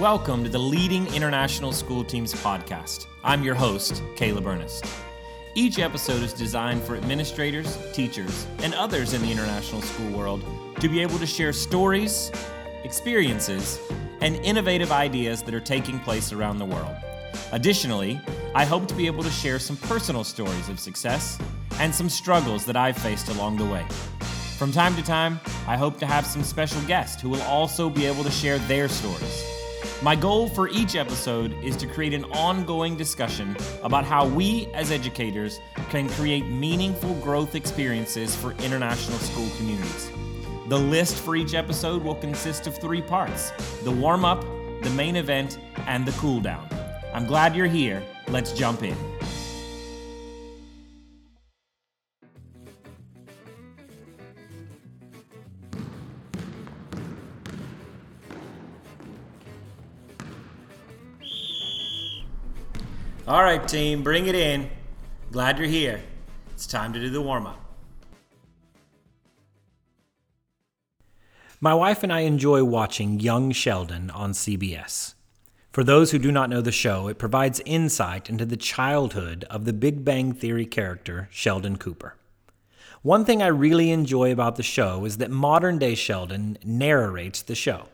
Welcome to the Leading International School Teams podcast. I'm your host, Caleb Ernest. Each episode is designed for administrators, teachers, and others in the international school world to be able to share stories, experiences, and innovative ideas that are taking place around the world. Additionally, I hope to be able to share some personal stories of success and some struggles that I've faced along the way. From time to time, I hope to have some special guests who will also be able to share their stories. My goal for each episode is to create an ongoing discussion about how we as educators can create meaningful growth experiences for international school communities. The list for each episode will consist of three parts the warm up, the main event, and the cool down. I'm glad you're here. Let's jump in. All right, team, bring it in. Glad you're here. It's time to do the warm up. My wife and I enjoy watching Young Sheldon on CBS. For those who do not know the show, it provides insight into the childhood of the Big Bang Theory character Sheldon Cooper. One thing I really enjoy about the show is that modern day Sheldon narrates the show.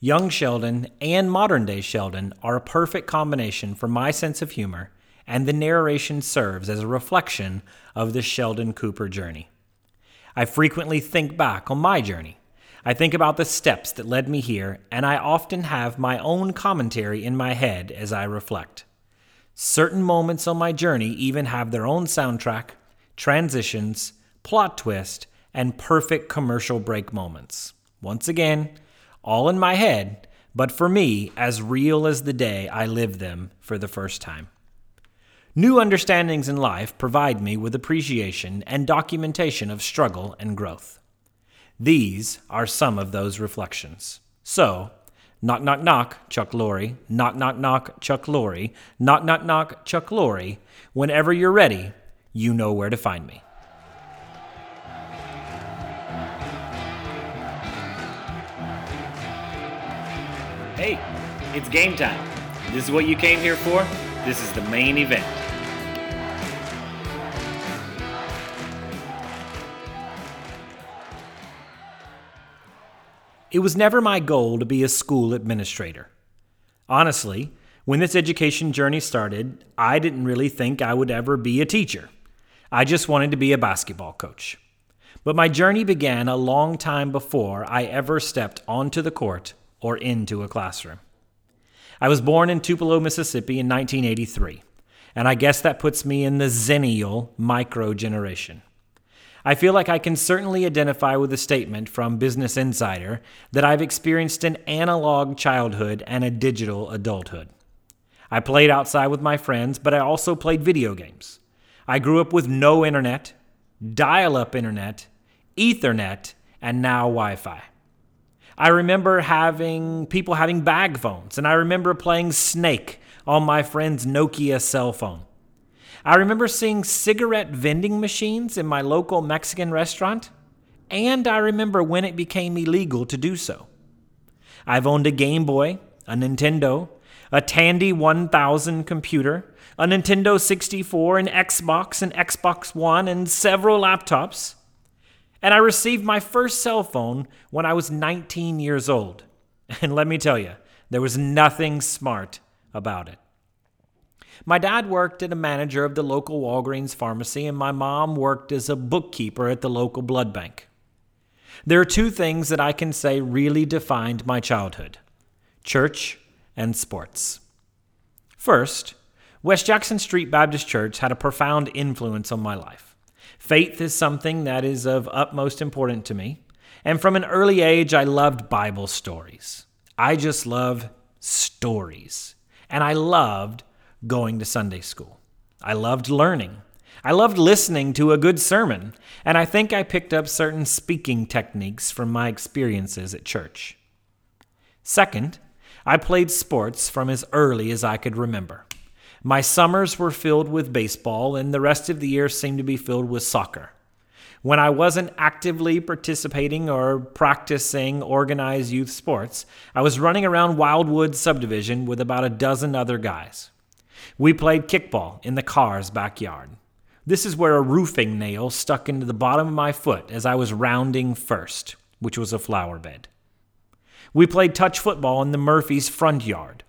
Young Sheldon and modern day Sheldon are a perfect combination for my sense of humor, and the narration serves as a reflection of the Sheldon Cooper journey. I frequently think back on my journey. I think about the steps that led me here, and I often have my own commentary in my head as I reflect. Certain moments on my journey even have their own soundtrack, transitions, plot twist, and perfect commercial break moments. Once again, all in my head, but for me, as real as the day I lived them for the first time. New understandings in life provide me with appreciation and documentation of struggle and growth. These are some of those reflections. So, knock, knock, knock, Chuck Lorre, knock, knock, knock, Chuck Lorre, knock, knock, knock, Chuck Lorre. Whenever you're ready, you know where to find me. Hey, it's game time. This is what you came here for. This is the main event. It was never my goal to be a school administrator. Honestly, when this education journey started, I didn't really think I would ever be a teacher. I just wanted to be a basketball coach. But my journey began a long time before I ever stepped onto the court or into a classroom. I was born in Tupelo, Mississippi in 1983, and I guess that puts me in the Xennial micro generation. I feel like I can certainly identify with the statement from Business Insider that I've experienced an analog childhood and a digital adulthood. I played outside with my friends, but I also played video games. I grew up with no internet, dial up internet, Ethernet, and now Wi Fi. I remember having people having bag phones, and I remember playing Snake on my friend's Nokia cell phone. I remember seeing cigarette vending machines in my local Mexican restaurant, and I remember when it became illegal to do so. I've owned a Game Boy, a Nintendo, a Tandy 1000 computer, a Nintendo 64, an Xbox, an Xbox One, and several laptops. And I received my first cell phone when I was 19 years old. And let me tell you, there was nothing smart about it. My dad worked as a manager of the local Walgreens pharmacy, and my mom worked as a bookkeeper at the local blood bank. There are two things that I can say really defined my childhood church and sports. First, West Jackson Street Baptist Church had a profound influence on my life. Faith is something that is of utmost importance to me. And from an early age, I loved Bible stories. I just love stories. And I loved going to Sunday school. I loved learning. I loved listening to a good sermon. And I think I picked up certain speaking techniques from my experiences at church. Second, I played sports from as early as I could remember. My summers were filled with baseball, and the rest of the year seemed to be filled with soccer. When I wasn't actively participating or practicing organized youth sports, I was running around Wildwood subdivision with about a dozen other guys. We played kickball in the car's backyard. This is where a roofing nail stuck into the bottom of my foot as I was rounding first, which was a flower bed. We played touch football in the Murphys' front yard.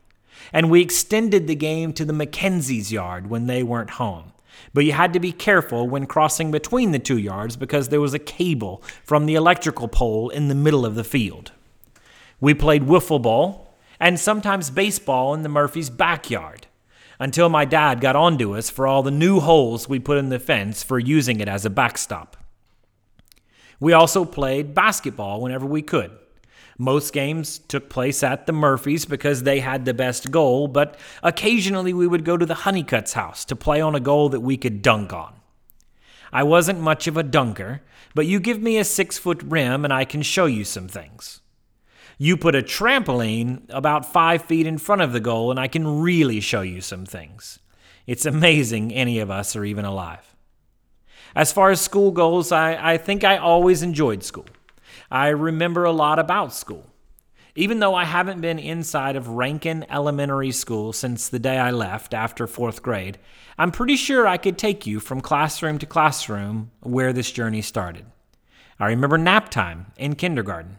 And we extended the game to the Mackenzie's yard when they weren't home. But you had to be careful when crossing between the two yards because there was a cable from the electrical pole in the middle of the field. We played wiffle ball and sometimes baseball in the Murphys' backyard until my dad got onto us for all the new holes we put in the fence for using it as a backstop. We also played basketball whenever we could. Most games took place at the Murphys because they had the best goal, but occasionally we would go to the Honeycutt's house to play on a goal that we could dunk on. I wasn't much of a dunker, but you give me a six foot rim and I can show you some things. You put a trampoline about five feet in front of the goal and I can really show you some things. It's amazing any of us are even alive. As far as school goes, I, I think I always enjoyed school. I remember a lot about school. Even though I haven't been inside of Rankin Elementary School since the day I left after fourth grade, I'm pretty sure I could take you from classroom to classroom where this journey started. I remember nap time in kindergarten.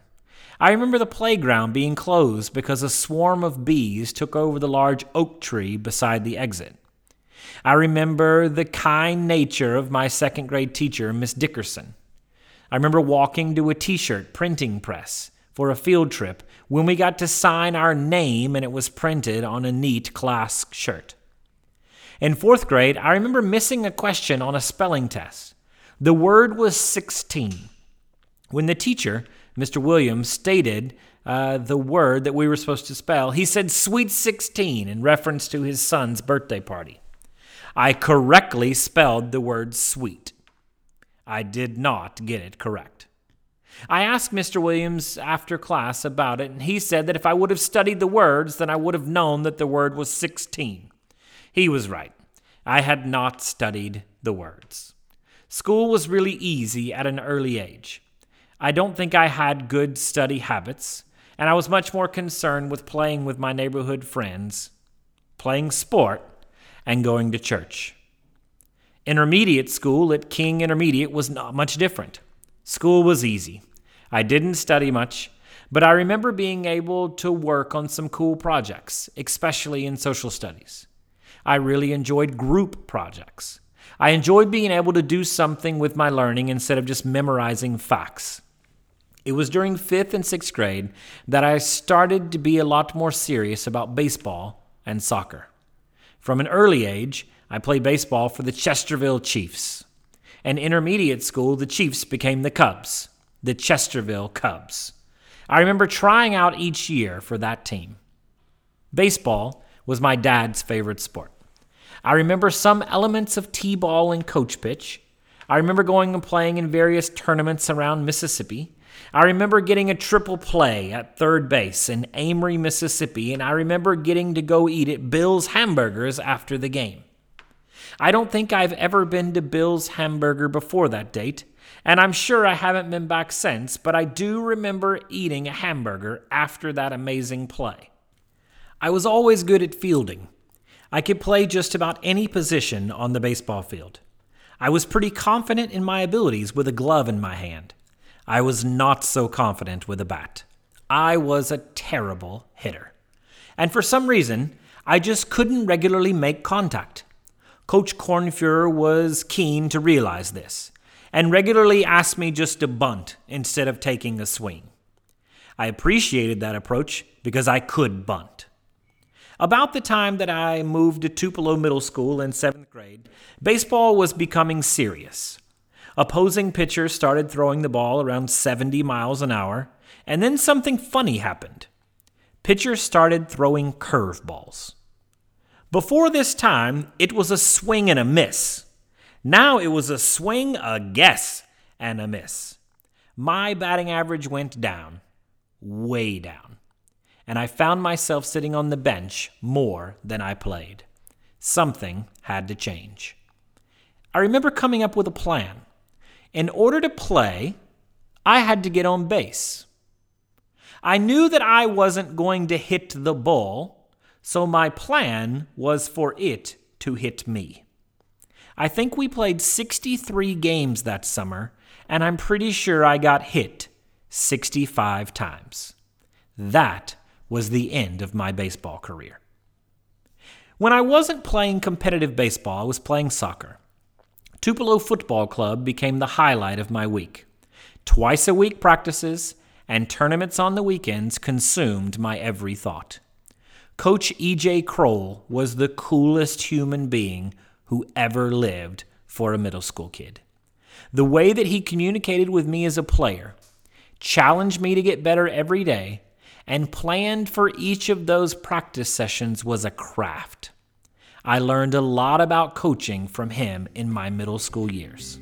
I remember the playground being closed because a swarm of bees took over the large oak tree beside the exit. I remember the kind nature of my second grade teacher, Miss Dickerson. I remember walking to a t shirt printing press for a field trip when we got to sign our name and it was printed on a neat class shirt. In fourth grade, I remember missing a question on a spelling test. The word was 16. When the teacher, Mr. Williams, stated uh, the word that we were supposed to spell, he said sweet 16 in reference to his son's birthday party. I correctly spelled the word sweet. I did not get it correct. I asked Mr. Williams after class about it, and he said that if I would have studied the words, then I would have known that the word was 16. He was right. I had not studied the words. School was really easy at an early age. I don't think I had good study habits, and I was much more concerned with playing with my neighborhood friends, playing sport, and going to church. Intermediate school at King Intermediate was not much different. School was easy. I didn't study much, but I remember being able to work on some cool projects, especially in social studies. I really enjoyed group projects. I enjoyed being able to do something with my learning instead of just memorizing facts. It was during fifth and sixth grade that I started to be a lot more serious about baseball and soccer. From an early age, I played baseball for the Chesterville Chiefs. In intermediate school, the Chiefs became the Cubs, the Chesterville Cubs. I remember trying out each year for that team. Baseball was my dad's favorite sport. I remember some elements of T ball and coach pitch. I remember going and playing in various tournaments around Mississippi. I remember getting a triple play at third base in Amory, Mississippi, and I remember getting to go eat at Bill's Hamburgers after the game. I don't think I've ever been to Bill's Hamburger before that date, and I'm sure I haven't been back since, but I do remember eating a hamburger after that amazing play. I was always good at fielding. I could play just about any position on the baseball field. I was pretty confident in my abilities with a glove in my hand. I was not so confident with a bat. I was a terrible hitter. And for some reason, I just couldn't regularly make contact. Coach Kornfuhrer was keen to realize this and regularly asked me just to bunt instead of taking a swing. I appreciated that approach because I could bunt. About the time that I moved to Tupelo Middle School in seventh grade, baseball was becoming serious. Opposing pitchers started throwing the ball around 70 miles an hour, and then something funny happened. Pitchers started throwing curveballs. Before this time, it was a swing and a miss. Now it was a swing, a guess, and a miss. My batting average went down, way down, and I found myself sitting on the bench more than I played. Something had to change. I remember coming up with a plan. In order to play, I had to get on base. I knew that I wasn't going to hit the ball, so my plan was for it to hit me. I think we played 63 games that summer, and I'm pretty sure I got hit 65 times. That was the end of my baseball career. When I wasn't playing competitive baseball, I was playing soccer. Tupelo Football Club became the highlight of my week. Twice a week practices and tournaments on the weekends consumed my every thought. Coach E.J. Kroll was the coolest human being who ever lived for a middle school kid. The way that he communicated with me as a player, challenged me to get better every day, and planned for each of those practice sessions was a craft. I learned a lot about coaching from him in my middle school years.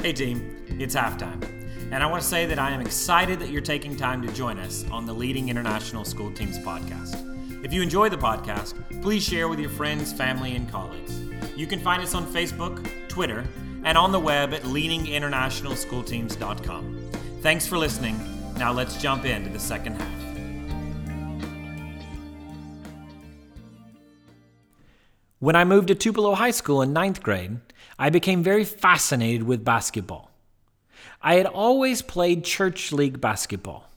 Hey, team, it's halftime. And I want to say that I am excited that you're taking time to join us on the Leading International School Teams podcast. If you enjoy the podcast, please share with your friends, family, and colleagues. You can find us on Facebook, Twitter, and on the web at leadinginternationalschoolteams.com. Thanks for listening. Now let's jump into the second half. When I moved to Tupelo High School in ninth grade, I became very fascinated with basketball. I had always played church league basketball.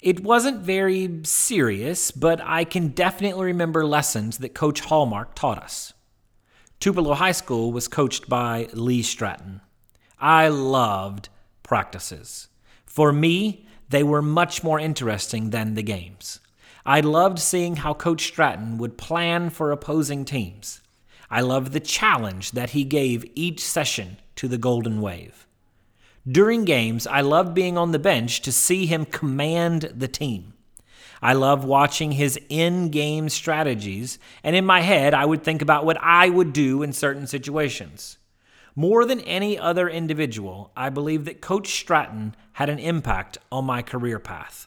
It wasn't very serious, but I can definitely remember lessons that Coach Hallmark taught us. Tupelo High School was coached by Lee Stratton. I loved practices. For me, they were much more interesting than the games. I loved seeing how Coach Stratton would plan for opposing teams. I loved the challenge that he gave each session to the Golden Wave. During games, I loved being on the bench to see him command the team. I loved watching his in game strategies, and in my head, I would think about what I would do in certain situations. More than any other individual, I believe that Coach Stratton had an impact on my career path.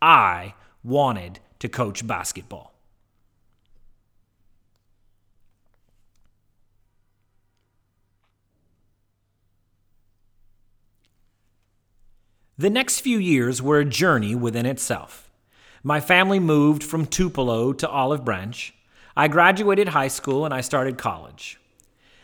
I wanted to coach basketball. The next few years were a journey within itself. My family moved from Tupelo to Olive Branch. I graduated high school and I started college.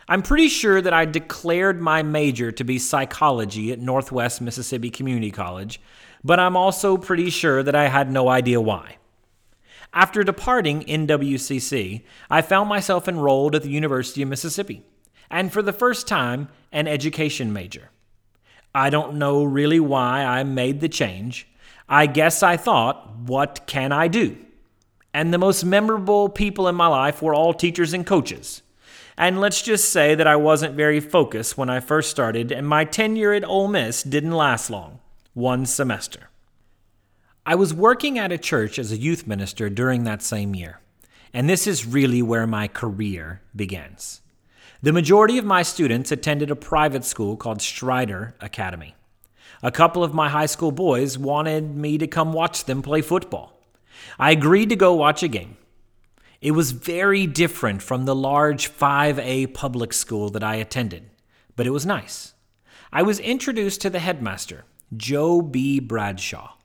I'm pretty sure that I declared my major to be psychology at Northwest Mississippi Community College, but I'm also pretty sure that I had no idea why. After departing NWCC, I found myself enrolled at the University of Mississippi, and for the first time, an education major. I don't know really why I made the change. I guess I thought, what can I do? And the most memorable people in my life were all teachers and coaches. And let's just say that I wasn't very focused when I first started, and my tenure at Ole Miss didn't last long one semester. I was working at a church as a youth minister during that same year, and this is really where my career begins. The majority of my students attended a private school called Strider Academy. A couple of my high school boys wanted me to come watch them play football. I agreed to go watch a game. It was very different from the large 5A public school that I attended, but it was nice. I was introduced to the headmaster, Joe B. Bradshaw,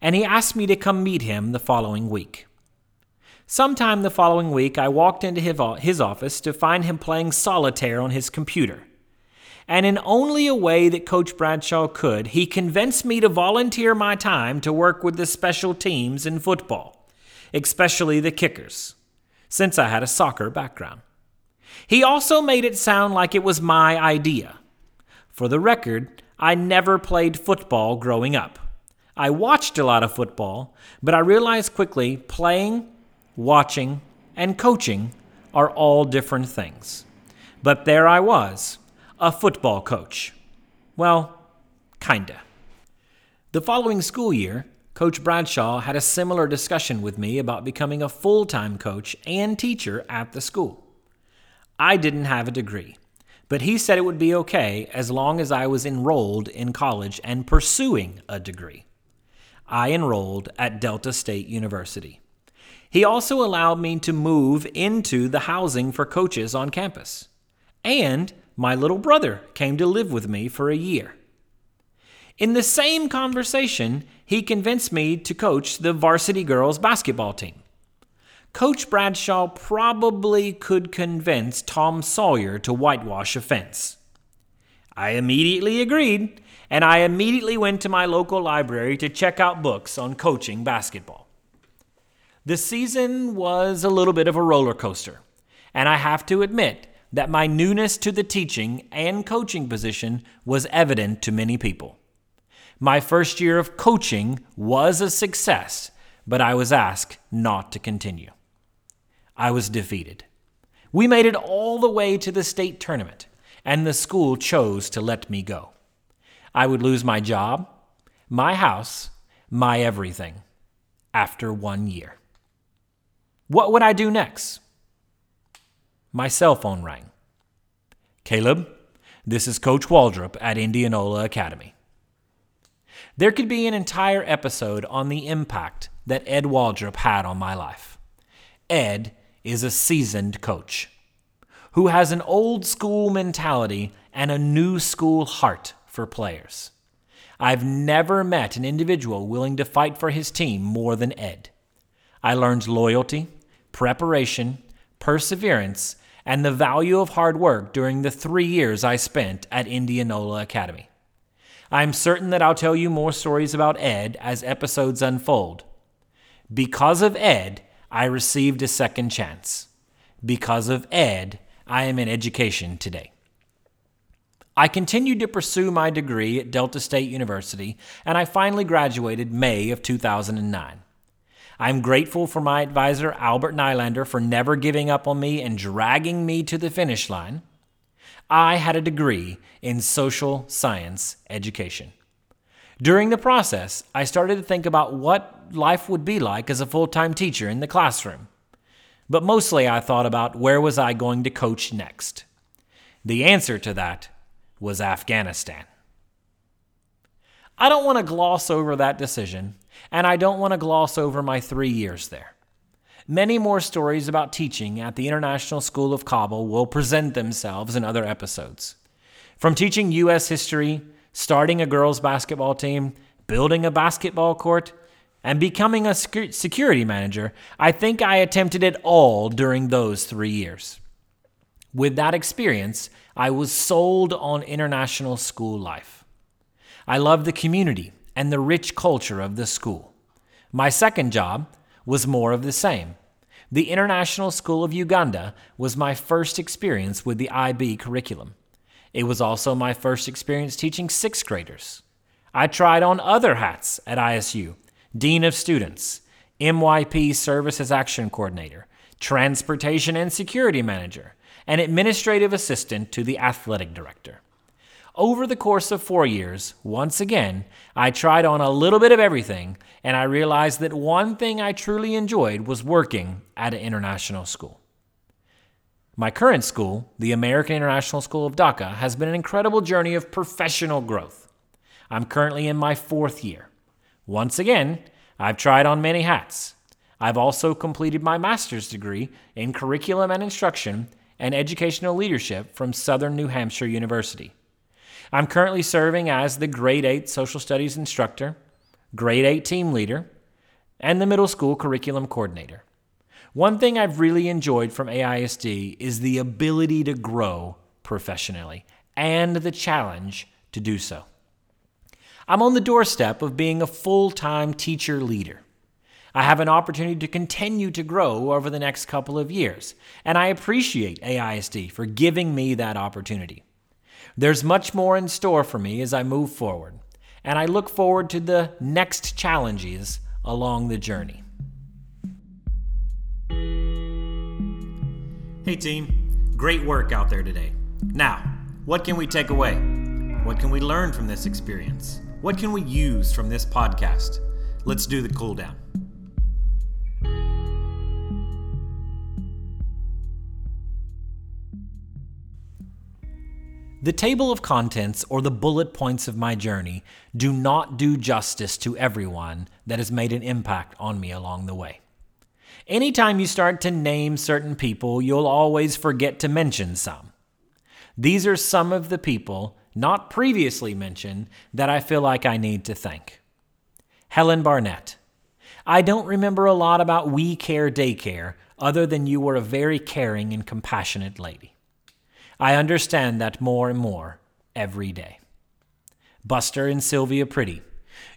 and he asked me to come meet him the following week. Sometime the following week, I walked into his office to find him playing solitaire on his computer. And in only a way that Coach Bradshaw could, he convinced me to volunteer my time to work with the special teams in football, especially the kickers, since I had a soccer background. He also made it sound like it was my idea. For the record, I never played football growing up. I watched a lot of football, but I realized quickly playing watching, and coaching are all different things. But there I was, a football coach. Well, kinda. The following school year, Coach Bradshaw had a similar discussion with me about becoming a full time coach and teacher at the school. I didn't have a degree, but he said it would be okay as long as I was enrolled in college and pursuing a degree. I enrolled at Delta State University. He also allowed me to move into the housing for coaches on campus. And my little brother came to live with me for a year. In the same conversation, he convinced me to coach the varsity girls basketball team. Coach Bradshaw probably could convince Tom Sawyer to whitewash a fence. I immediately agreed, and I immediately went to my local library to check out books on coaching basketball. The season was a little bit of a roller coaster, and I have to admit that my newness to the teaching and coaching position was evident to many people. My first year of coaching was a success, but I was asked not to continue. I was defeated. We made it all the way to the state tournament, and the school chose to let me go. I would lose my job, my house, my everything after one year. What would I do next? My cell phone rang. Caleb, this is Coach Waldrop at Indianola Academy. There could be an entire episode on the impact that Ed Waldrop had on my life. Ed is a seasoned coach who has an old school mentality and a new school heart for players. I've never met an individual willing to fight for his team more than Ed. I learned loyalty, preparation, perseverance, and the value of hard work during the three years I spent at Indianola Academy. I'm certain that I'll tell you more stories about Ed as episodes unfold. Because of Ed, I received a second chance. Because of Ed, I am in education today. I continued to pursue my degree at Delta State University, and I finally graduated May of 2009. I'm grateful for my advisor, Albert Nylander, for never giving up on me and dragging me to the finish line. I had a degree in social science education. During the process, I started to think about what life would be like as a full time teacher in the classroom. But mostly I thought about where was I going to coach next. The answer to that was Afghanistan. I don't want to gloss over that decision, and I don't want to gloss over my three years there. Many more stories about teaching at the International School of Kabul will present themselves in other episodes. From teaching U.S. history starting a girls' basketball team, building a basketball court, and becoming a security manager, I think I attempted it all during those three years. With that experience, I was sold on international school life. I loved the community and the rich culture of the school. My second job was more of the same. The International School of Uganda was my first experience with the IB curriculum. It was also my first experience teaching sixth graders. I tried on other hats at ISU Dean of Students, MYP Service as Action Coordinator, Transportation and Security Manager, and Administrative Assistant to the Athletic Director. Over the course of four years, once again, I tried on a little bit of everything, and I realized that one thing I truly enjoyed was working at an international school. My current school, the American International School of Dhaka, has been an incredible journey of professional growth. I'm currently in my fourth year. Once again, I've tried on many hats. I've also completed my master's degree in curriculum and instruction and educational leadership from Southern New Hampshire University. I'm currently serving as the grade 8 social studies instructor, grade 8 team leader, and the middle school curriculum coordinator. One thing I've really enjoyed from AISD is the ability to grow professionally and the challenge to do so. I'm on the doorstep of being a full time teacher leader. I have an opportunity to continue to grow over the next couple of years, and I appreciate AISD for giving me that opportunity. There's much more in store for me as I move forward, and I look forward to the next challenges along the journey. Hey, team. Great work out there today. Now, what can we take away? What can we learn from this experience? What can we use from this podcast? Let's do the cool down. The table of contents or the bullet points of my journey do not do justice to everyone that has made an impact on me along the way. Anytime you start to name certain people, you'll always forget to mention some. These are some of the people not previously mentioned that I feel like I need to thank. Helen Barnett. I don't remember a lot about We Care Daycare other than you were a very caring and compassionate lady. I understand that more and more every day. Buster and Sylvia Pretty.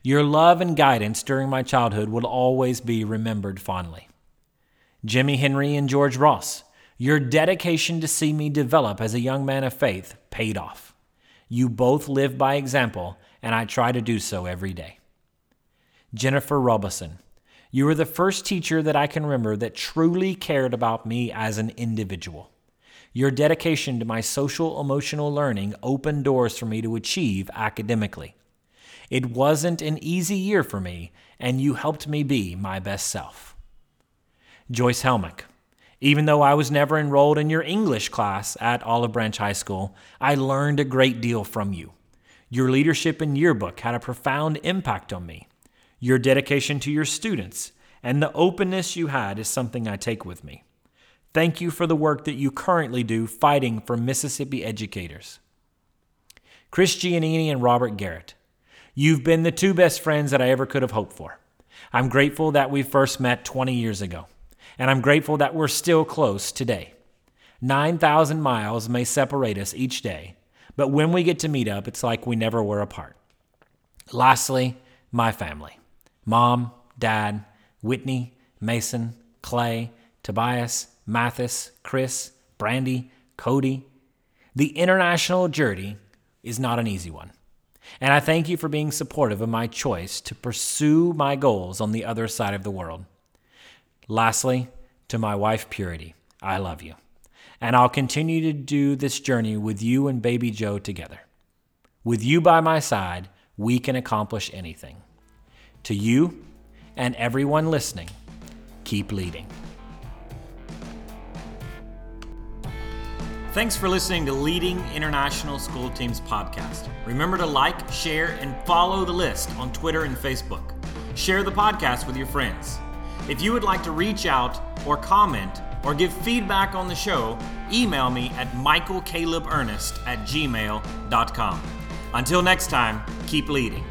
Your love and guidance during my childhood will always be remembered fondly. Jimmy Henry and George Ross. Your dedication to see me develop as a young man of faith paid off. You both live by example, and I try to do so every day. Jennifer Robeson. You were the first teacher that I can remember that truly cared about me as an individual. Your dedication to my social emotional learning opened doors for me to achieve academically. It wasn't an easy year for me, and you helped me be my best self. Joyce Helmick. Even though I was never enrolled in your English class at Olive Branch High School, I learned a great deal from you. Your leadership in yearbook had a profound impact on me. Your dedication to your students and the openness you had is something I take with me. Thank you for the work that you currently do fighting for Mississippi educators. Chris Giannini and Robert Garrett. You've been the two best friends that I ever could have hoped for. I'm grateful that we first met 20 years ago and I'm grateful that we're still close today. 9,000 miles may separate us each day, but when we get to meet up, it's like we never were apart. Lastly, my family mom, dad, Whitney, Mason, Clay, Tobias, Mathis, Chris, Brandy, Cody. The international journey is not an easy one. And I thank you for being supportive of my choice to pursue my goals on the other side of the world. Lastly, to my wife, Purity, I love you. And I'll continue to do this journey with you and baby Joe together. With you by my side, we can accomplish anything. To you and everyone listening, keep leading. Thanks for listening to Leading International School Teams podcast. Remember to like, share, and follow the list on Twitter and Facebook. Share the podcast with your friends. If you would like to reach out or comment or give feedback on the show, email me at michaelcalebernest at gmail.com. Until next time, keep leading.